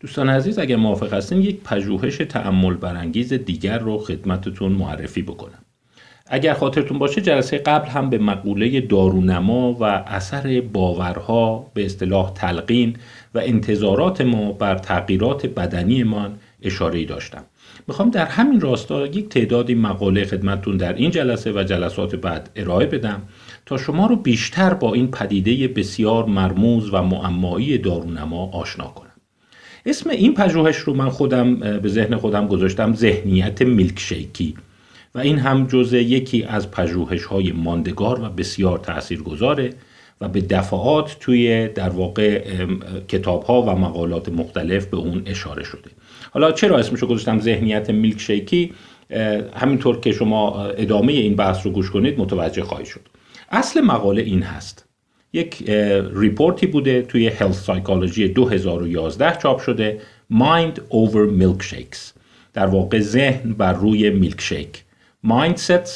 دوستان عزیز اگر موافق هستین یک پژوهش تعمل برانگیز دیگر رو خدمتتون معرفی بکنم. اگر خاطرتون باشه جلسه قبل هم به مقوله دارونما و اثر باورها به اصطلاح تلقین و انتظارات ما بر تغییرات بدنیمان اشاره داشتم. می‌خوام در همین راستا یک تعدادی مقاله خدمتتون در این جلسه و جلسات بعد ارائه بدم تا شما رو بیشتر با این پدیده بسیار مرموز و معمایی دارونما آشنا کنم. اسم این پژوهش رو من خودم به ذهن خودم گذاشتم ذهنیت میلکشیکی. و این هم جزء یکی از پژوهش های ماندگار و بسیار تاثیرگذاره و به دفعات توی در واقع کتاب ها و مقالات مختلف به اون اشاره شده. حالا چرا اسمشو گذاشتم ذهنیت میلکشیکی؟ همینطور که شما ادامه این بحث رو گوش کنید متوجه خواهید شد. اصل مقاله این هست. یک report ی بوده توی Health Psychology 2011 چاپ شده Mind over Milkshakes. در واقع ذهن بر روی میلکشیک Mindsets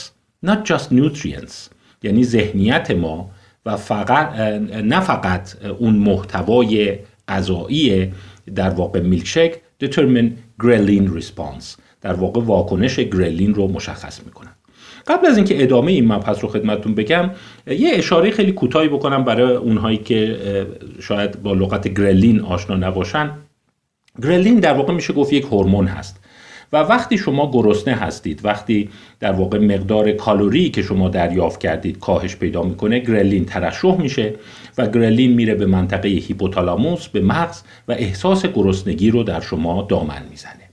not just nutrients. یعنی ذهنیت ما و فقط نه فقط اون محتوای غذایی در واقع میلکشیک determine ghrelin response. در واقع واکنش گرلین رو مشخص می‌کنن. قبل از اینکه ادامه این مبحث رو خدمتتون بگم یه اشاره خیلی کوتاهی بکنم برای اونهایی که شاید با لغت گرلین آشنا نباشن. گرلین در واقع میشه گفت یک هورمون هست و وقتی شما گرسنه هستید وقتی در واقع مقدار کالوری که شما دریافت کردید کاهش پیدا می‌کنه گرلین ترشح میشه و گرلین میره به منطقه هیپوتالاموس به مغز و احساس گرسنگی رو در شما دامن می‌زنه.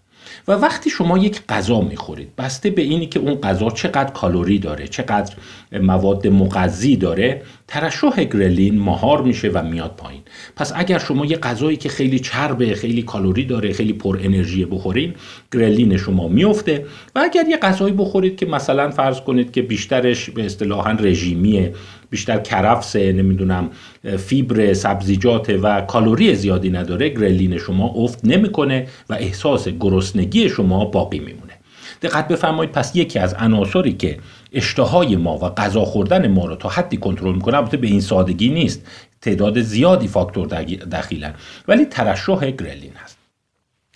و وقتی شما یک غذا می‌خورید بسته به اینی که اون غذا چقدر کالری داره چقدر مواد مغذی داره ترشح گرلین مهار میشه و میاد پایین. پس اگر شما یه غذایی که خیلی چربه خیلی کالری داره خیلی پر انرژی بخورین گرلین شما میفته. و اگر یه غذایی بخورید که مثلا فرض کنید که بیشترش به اصطلاحا رژیمیه بیشتر کرفسه نمی‌دونم فیبر سبزیجات و کالری زیادی نداره گرلین شما افت نمی‌کنه و احساس گرسنگی شما باقی میمونه. دقت بفرمایید پس یکی از عناصری که اشتهای ما و غذا خوردن ما رو تا حدی کنترل می‌کنه البته به این سادگی نیست تعداد زیادی فاکتور دخیلن ولی ترشح گرلین هست.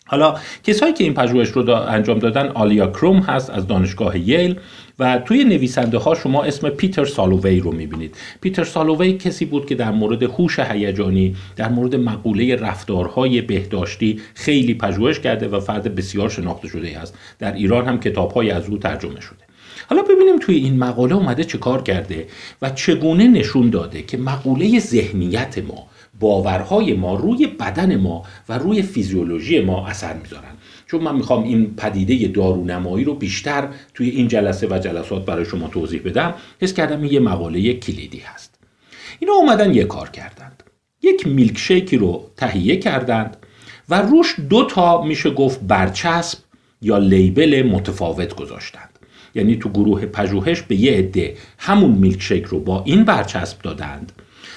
حالا کسایی که این پژوهش رو انجام دادن آلیا کروم هست از دانشگاه ییل. و توی نویسنده ها شما اسم پیتر سالووی رو می‌بینید. پیتر سالووی کسی بود که در مورد هوش هیجانی در مورد مقوله رفتارهای بهداشتی خیلی پژوهش کرده و فرد بسیار شناخته شده است. در ایران هم کتابهای از او ترجمه شده. حالا ببینیم توی این مقاله اومده چه کار کرده و چگونه نشون داده که مقوله ذهنیت ما باورهای ما روی بدن ما و روی فیزیولوژی ما اثر می‌ذارن. چون من می‌خوام این پدیده دارونمایی رو بیشتر توی این جلسه و جلسات برای شما توضیح بدم حس کردم این یه مقاله کلیدی هست. اینا اومدن یه کار کردند. یک میلکشیکی رو تهیه کردند و روش دو تا میشه گفت برچسب یا لیبل متفاوت گذاشتند. یعنی تو گروه پژوهش به یه عده همون میلکشیک رو با این برچسب دادند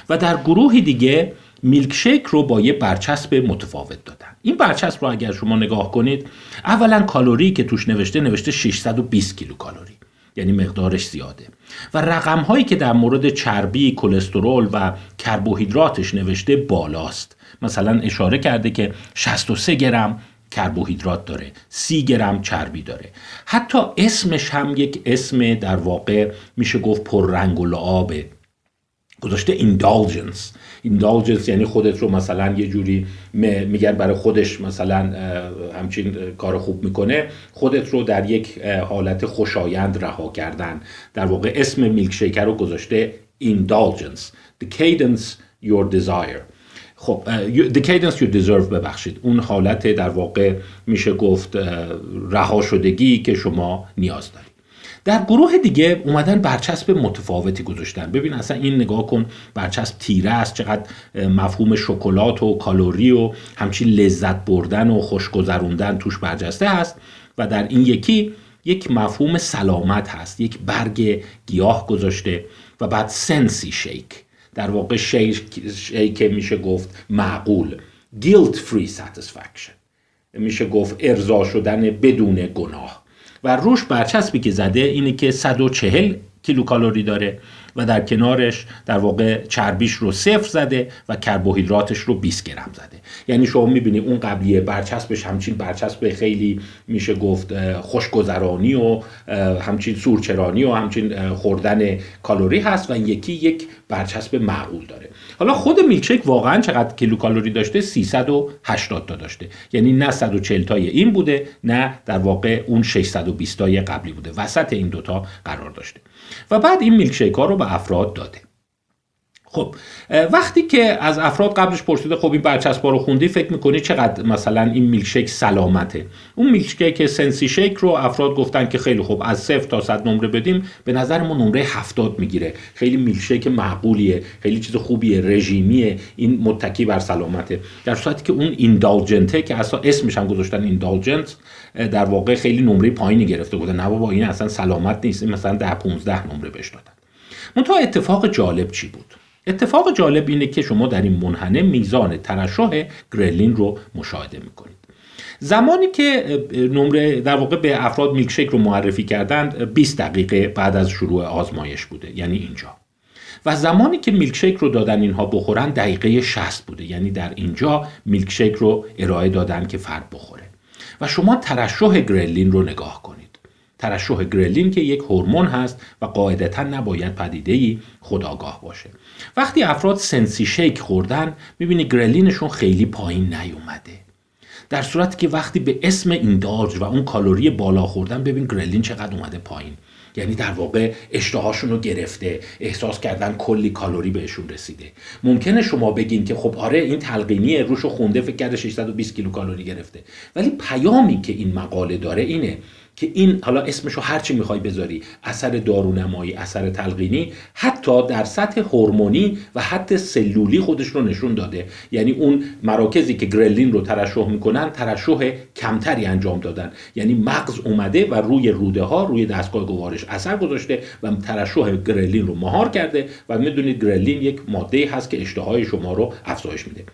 و در گروه دیگه میلکشیک رو با یه برچسب متفاوت دادن. این برچسب رو اگر شما نگاه کنید اولا کالوری که توش نوشته نوشته 620 کیلو کالری یعنی مقدارش زیاده. و رقم هایی که در مورد چربی، کلسترول و کربوهیدراتش نوشته بالاست. مثلا اشاره کرده که 63 گرم کربوهیدرات داره سی گرم چربی داره. حتی اسمش هم یک اسم در واقع میشه گفت پررنگ و لعابه گذاشته ایندالجنس ایندالجنس یعنی خودت رو مثلا یه جوری میگن برای خودش مثلا همچین کار خوب می‌کنه. خودت رو در یک حالت خوشایند رها کردن. در واقع اسم میلک شیکر رو گذاشته indulgence. The cadence your desire. خب the cadence you deserve ببخشید. اون حالت در واقع میشه گفت رها شدگی که شما نیاز دارید. در گروه دیگه اومدن برچسب متفاوتی گذاشتن. ببین اصلا این نگاه کن برچسب تیره است چقدر مفهوم شکلات و کالری و همچین لذت بردن و خوشگذروندن توش برجسته هست و در این یکی یک مفهوم سلامت هست یک برگ گیاه گذاشته و بعد سنسی شیک. در واقع شیک, شیک میشه گفت معقول guilt free satisfaction. میشه گفت ارضا شدن بدون گناه. و روش برچسبی که زده اینه که 140 کیلو کالری داره. و در کنارش در واقع چربیش رو صفر زده و کربوهیدراتش رو 20 گرم زده. یعنی شما می‌بینی اون قبلیه برچسبش همچین برچسب خیلی میشه گفت خوشگذرانی و همچین سورچرانی و همچین خوردن کالری هست و یکی یک برچسب معقول داره. حالا خود میلکشیک واقعا چقدر کیلو کالری داشته 380 تا داشته. یعنی نه 140 تای این بوده نه در واقع اون 620 تای قبلی بوده. وسط این دوتا قرار داشته. و بعد این میلکشیک ها رو به افراد داده. خب وقتی که از افراد قبلش پرسیده خب این برچسبا رو خوندی فکر می‌کنی چقدر مثلا این میلکشیک سلامته؟ اون میلکشیک سنسی شیک رو افراد گفتن که خیلی خوب از صفر تا صد نمره بدیم به نظر ما نمره هفتاد می‌گیره. خیلی میلکشیک معقولیه خیلی چیز خوبیه رژیمیه این متکی بر سلامته. در صورتی که اون ایندالجنته که اصلا اسمش هم گذاشتن ایندالجنت در واقع خیلی نمره پایینی گرفته بوده. نه بابا این اصلا سلامت نیست این مثلا ده 15 نمره بهش دادن. منتها اتفاق جالب چی بود؟ اتفاق جالب اینه که شما در این منحنه میزان ترشح گرلین رو مشاهده می‌کنید. زمانی که نمره در واقع به افراد میلکشیک رو معرفی کردند 20 دقیقه بعد از شروع آزمایش بوده یعنی اینجا. و زمانی که میلکشیک رو دادن اینها بخورن دقیقه 60 بوده. یعنی در اینجا میلکشیک رو ارائه دادن که فرد بخوره. و شما ترشح گرلین رو نگاه کنید. ترشح گرلین که یک هورمون هست و قاعدتا نباید پدیده خداگاه باشه. وقتی افراد Sensi-Shake خوردن می‌بینی گرلینشون خیلی پایین نیومده. در صورتی که وقتی به اسم indulge و اون کالری بالا خوردن ببین گرلین چقدر اومده پایین. یعنی در واقع اشتهاشون رو گرفته احساس کردن کلی کالری بهشون رسیده. ممکنه شما بگین که خب آره این تلقینی روشو خونده فکر کرده 620 کیلو کالری گرفته. ولی پیامی که این مقاله داره اینه که این حالا اسمشو هرچی می‌خوای بذاری اثر دارونمایی اثر تلقینی حتی در سطح هورمونی و حتی سلولی خودش رو نشون داده. یعنی اون مراکزی که گرلین رو ترشح می‌کنن ترشح کمتری انجام دادن. یعنی مغز اومده و روی روده ها روی دستگاه گوارش اثر گذاشته و ترشح گرلین رو مهار کرده و می‌دونید گرلین یک ماده هست که اشتهای شما رو افزایش میده.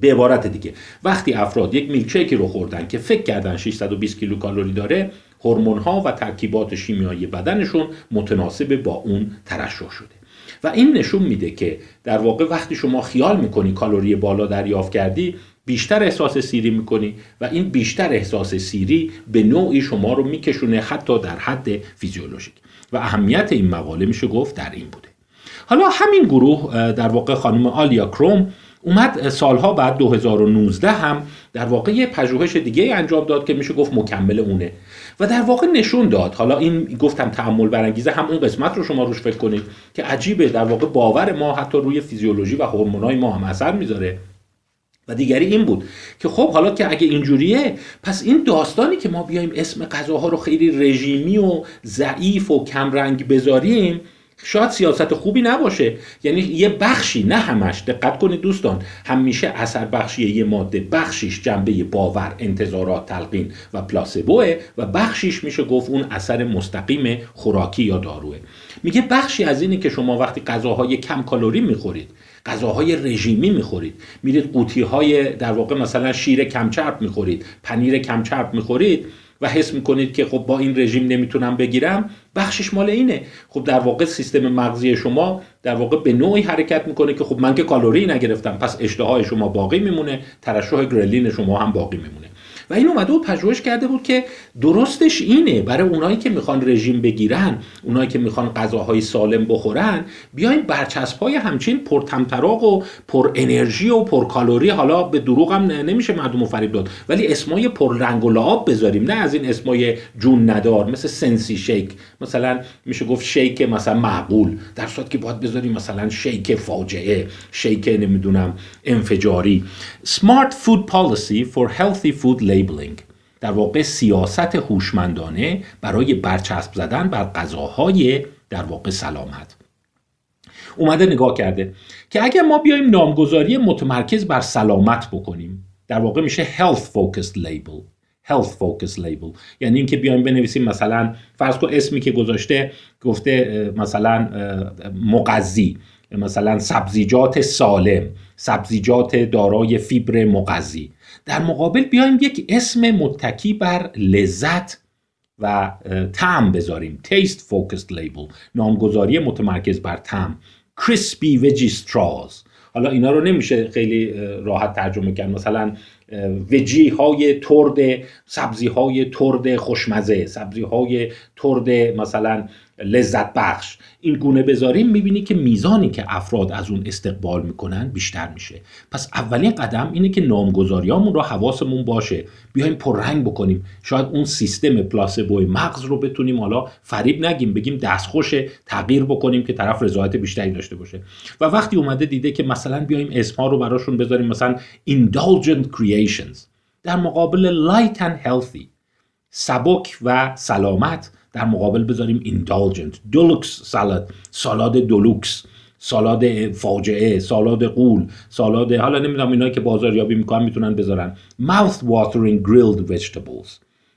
به عبارت دیگه. وقتی افراد یک میلکشیکی رو خوردن که فکر کردن 620 کیلو کالری داره هورمون ها و ترکیبات شیمیایی بدنشون متناسب با اون ترشح شده. و این نشون میده که در واقع وقتی شما خیال می‌کنی کالری بالا دریافت کردی بیشتر احساس سیری می‌کنی و این بیشتر احساس سیری به نوعی شما رو میکشونه حتی در حد فیزیولوژیک. و اهمیت این مقاله میشه گفت در این بوده. حالا همین گروه در واقع خانم آلیا کروم اومد سالها بعد 2019 هم در واقع یه پژوهش دیگه انجام داد که میشه گفت مکمل اونه. و در واقع نشون داد. حالا این گفتم تعمل برانگیزه هم اون قسمت رو شما روش فکر کنید که عجیبه. در واقع باور ما حتی روی فیزیولوژی و هورمونای ما هم اثر می‌ذاره. و دیگری این بود که خب حالا که اگه اینجوریه پس این داستانی که ما بیایم اسم غذاها رو خیلی رژیمی و ضعیف و کمرنگ بذاریم شاید سیاست خوبی نباشه. یعنی یه بخشی نه همش. دقت کنید دوستان همیشه اثر بخشی یه ماده بخشیش جنبه باور انتظارات تلقین و پلاسبوه و بخشیش میشه گفت اون اثر مستقیم خوراکی یا داروه. میگه بخشی از اینه که شما وقتی غذاهای کم کالری می‌خورید غذاهای رژیمی می‌خورید میرید قوطی های در واقع مثلا شیر کمچرب می‌خورید پنیر کمچرب می‌خورید و حس می‌کنید که خب با این رژیم نمی‌تونم بگیرم بخشش مال اینه. خب در واقع سیستم مغزی شما در واقع به نوعی حرکت می‌کنه که خب من که کالری نگرفتم پس اشتهای شما باقی میمونه ترشح گرلین شما هم باقی میمونه. و این اومده و پژوهش کرده بود که درستش اینه برای اونایی که می‌خوان رژیم بگیرن اونایی که می‌خوان غذاهای سالم بخورن بیاین برچسب های همچین پرتمطراق و پر انرژی و پر کالری حالا به دروغ هم نمیشه مردم فریب داد. ولی اسمای پر رنگ و لعاب بذاریم نه از این اسمای جون ندار مثل سنسی شیک. مثلا میشه گفت شیک مثلا معقول. در صورت که باید بذاریم مثلا شیک فاجعه شیک نمی‌دونم انفجاری. Smart Food Policy for Healthy Food Labeling در واقع سیاست هوشمندانه برای برچسب زدن بر غذاهای در واقع سلامت. اومده نگاه کرده که اگر ما بیایم نامگذاری متمرکز بر سلامت بکنیم در واقع میشه health focused label health focused label. یعنی اینکه بیایم بنویسیم مثلا فرض کن اسمی که گذاشته گفته مثلا مغذی. مثلا سبزیجات سالم سبزیجات دارای فیبر مغذی. در مقابل بیایم یک اسم متکی بر لذت و تعم بذاریم. Taste focused label نامگذاری متمرکز بر تعم crispy veggie straws. حالا اینا رو نمیشه خیلی راحت ترجمه کرد. مثلا وجی های ترد سبزی های ترد خوشمزه سبزی های ترد مثلا لذت بخش. این گونه بذاریم می‌بینی که میزانی که افراد از اون استقبال می‌کنن بیشتر میشه. پس اولین قدم اینه که نامگذاریامون رو حواسمون باشه. بیایم پررنگ بکنیم. شاید اون سیستم پلاسبوی مغز رو بتونیم حالا فریب نگیم بگیم دستخوش تغییر بکنیم که طرف رضایت بیشتری داشته باشه. و وقتی اومده دیده که مثلا بیایم اسمها رو براشون بذاریم مثلا indulgent creations. در مقابل light and healthy سبک و سلامت در مقابل بذاریم indulgent. دولوکس سالاد سالاد دولوکس سالاد فاجعه. سالاد قول. سالاد حالا نمی‌دونم اینایی که بازاریابی می‌کنن می‌تونن بذارن. Mouth watering grilled vegetables.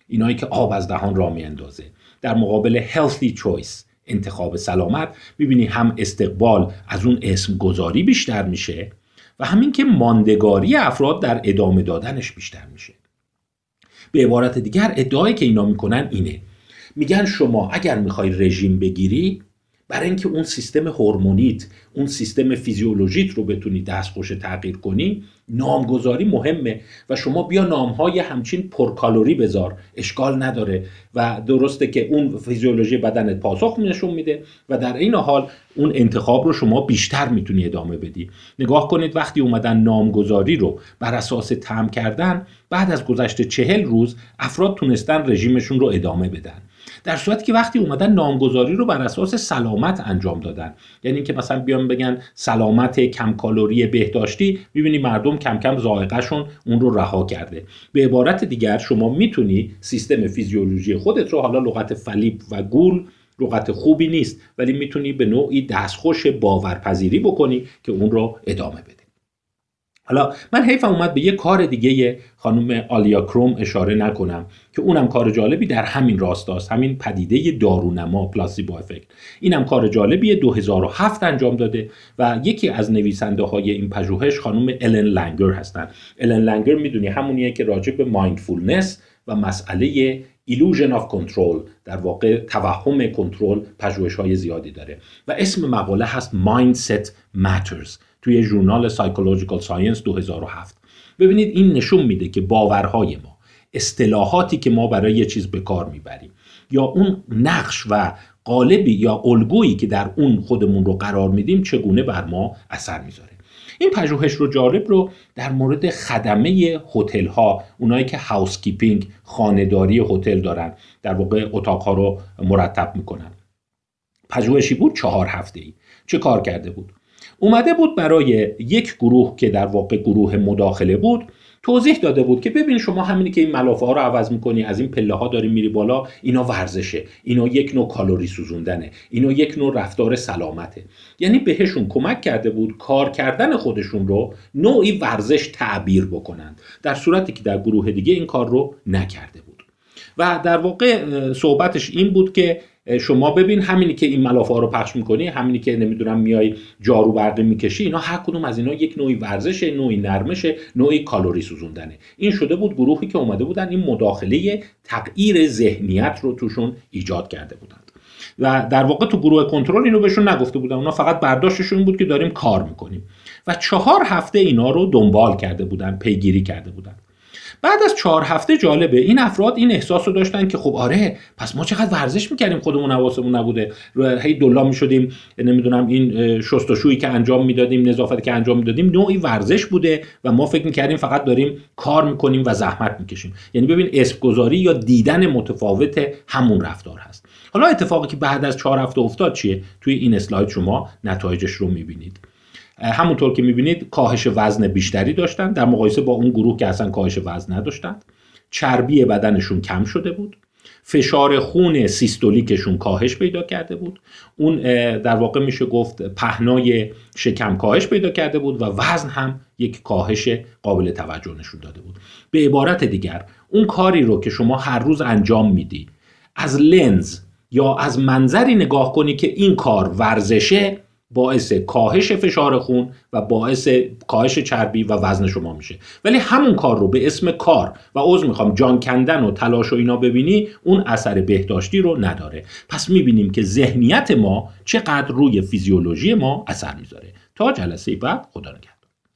اینایی که آب از دهان را میاندازه. در مقابل healthy choice. انتخاب سلامت. می‌بینی هم استقبال از اون اسم گذاری بیشتر میشه و همین که ماندگاری افراد در ادامه دادنش بیشتر میشه. به عبارت دیگر ادعایی که اینا می‌کنن اینه. میگن شما اگر می‌خوای رژیم بگیری برای اینکه اون سیستم هورمونیت اون سیستم فیزیولوژیت رو بتونی دستخوش تغییر کنی نامگذاری مهمه و شما بیا نامهای همچین پرکالوری بذار اشکال نداره و درسته که اون فیزیولوژی بدنت پاسخ نشون میده و در این حال اون انتخاب رو شما بیشتر می‌تونی ادامه بدی. نگاه کنید وقتی اومدن نامگذاری رو بر اساس تم کردن بعد از گذشته چهل روز افراد تونستن رژیمشون رو ادامه بدن. در صورتی که وقتی اومدن نامگذاری رو بر اساس سلامت انجام دادن. یعنی اینکه مثلا بیان بگن سلامت کم کالری بهداشتی می‌بینی مردم کم کم ذائقهشون اون رو رها کرده. به عبارت دیگر شما می‌تونی سیستم فیزیولوژی خودت رو حالا لغت فلیب و گول لغت خوبی نیست ولی می‌تونی به نوعی دستخوش باورپذیری بکنی که اون رو ادامه بده. حالا من حیفم اومد به یه کار دیگه خانم آلیا کروم اشاره نکنم که اونم کار جالبی در همین راستاست همین پدیده دارونما placebo effect. اینم کار جالبی 2007 انجام داده و یکی از نویسنده های این پژوهش خانم الن لنگر هستن. الن لنگر می‌دونی همونیه که راجع به mindfulness و مسئله illusion of control در واقع توهم کنترل پژوهش های زیادی داره. و اسم مقاله هست mindset matters. توی ژورنال Psychological Science 2007 ببینید این نشون میده که باورهای ما اصطلاحاتی که ما برای یه چیز به کار می‌بریم یا اون نقش و قالبی یا الگویی که در اون خودمون رو قرار میدیم چگونه بر ما اثر می‌ذاره؟ این پژوهش رو جالب رو در مورد خدمه هتل ها اونایی که هاوس کیپینگ خانهداری هتل دارن در واقع اتاق ها رو مرتب می‌کنن. پژوهشی بود چهار هفته ای چه کار کرده بود؟ اومده بود برای یک گروه که در واقع گروه مداخله بود توضیح داده بود که ببین شما همینی که این ملافه ها رو عوض می‌کنی از این پله ها داری میری بالا اینا ورزشه اینا یک نوع کالری سوزوندنه اینا یک نوع رفتار سلامته. یعنی بهشون کمک کرده بود کار کردن خودشون رو نوعی ورزش تعبیر بکنند در صورتی که در گروه دیگه این کار رو نکرده بود. و در واقع صحبتش این بود که شما ببین همینی که این ملافه رو پخش می‌کنی همینی که نمی‌دونم میای جارو برقی می‌کشی اینا هر کدوم از اینا یک نوعی ورزش نوعی نرمش نوعی کالری سوزوندنه. این شده بود گروهی که اومده بودن این مداخله تغییر ذهنیت رو توشون ایجاد کرده بودند. و در واقع تو گروه کنترل اینو بهشون نگفته بودن. اونا فقط برداشتشون بود که داریم کار می‌کنیم. و چهار هفته اینا رو دنبال کرده بودن پیگیری کرده بودن. بعد از چهار هفته جالبه این افراد این احساس رو داشتن که خب آره پس ما چقدر ورزش می‌کردیم خودمون حواسمون نبوده. هی دلا می‌شدیم نمی‌دونم این شستشویی که انجام می‌دادیم نظافتی که انجام می‌دادیم نوعی ورزش بوده و ما فکر می‌کردیم فقط داریم کار می‌کنیم و زحمت می‌کشیم. یعنی ببین اسم گذاری یا دیدن متفاوت همون رفتار هست. حالا اتفاقی که بعد از چهار هفته افتاد چیه؟ توی این اسلاید شما نتایجش رو می‌بینید. همونطور که می‌بینید کاهش وزن بیشتری داشتن در مقایسه با اون گروه که اصلا کاهش وزن نداشتند چربی بدنشون کم شده بود. فشار خون سیستولیکشون کاهش پیدا کرده بود. اون در واقع میشه گفت پهنای شکم کاهش پیدا کرده بود و وزن هم یک کاهش قابل توجه نشون داده بود. به عبارت دیگر اون کاری رو که شما هر روز انجام میدی از لنز یا از منظری نگاه کنی که این کار ورزشه باعث کاهش فشار خون و باعث کاهش چربی و وزن شما میشه. ولی همون کار رو به اسم کار و عضو می‌خوام جان کندن و تلاش و اینا ببینی اون اثر بهداشتی رو نداره. پس می‌بینیم که ذهنیت ما چقدر روی فیزیولوژی ما اثر می‌ذاره. تا جلسه بعد خدا نگهدار.